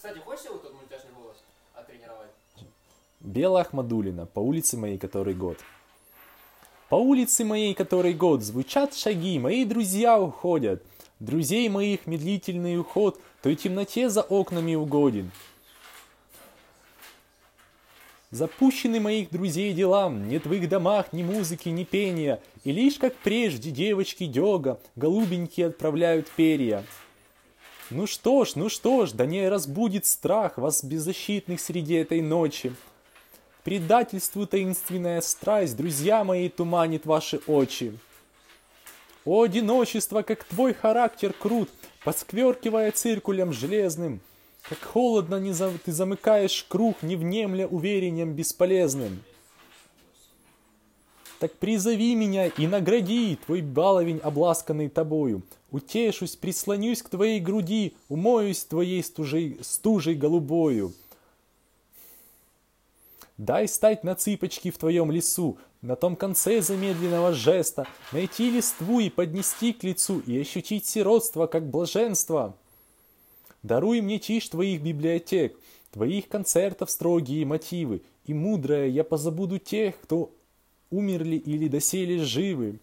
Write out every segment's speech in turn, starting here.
Кстати, хочешь вот тот мультяшный голос оттренировать? Белла Ахмадулина, по улице моей который год. По улице моей который год звучат шаги, мои друзья уходят. Друзей моих медлительный уход той темноте за окнами угоден. Запущены моих друзей делам, нет в их домах ни музыки, ни пения, и лишь как прежде девочки дёга, голубенькие отправляют перья. Ну что ж, ну что ж, да не разбудит страх вас беззащитных среди этой ночи. Предательству таинственная страсть, друзья мои, туманит ваши очи. О, одиночество, как твой характер крут, подскверкивая циркулем железным, как холодно не за... ты замыкаешь круг, не внемля уверением бесполезным. Так призови меня и награди, твой баловень, обласканный тобою. Утешусь, прислонюсь к твоей груди, умоюсь твоей стужей, стужей голубою. Дай стать на цыпочки в твоем лесу, на том конце замедленного жеста, найти листву и поднести к лицу, и ощутить сиротство, как блаженство. Даруй мне тишь твоих библиотек, твоих концертов строгие мотивы, и мудрое я позабуду тех, кто умерли или доселе живы.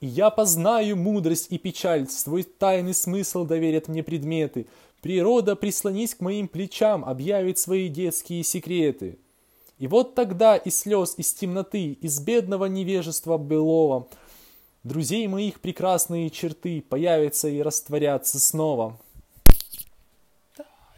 И я познаю мудрость и печаль, свой тайный смысл доверят мне предметы. Природа, прислонись к моим плечам, объявит свои детские секреты. И вот тогда из слез, из темноты, из бедного невежества былого, друзей моих прекрасные черты появятся и растворятся снова.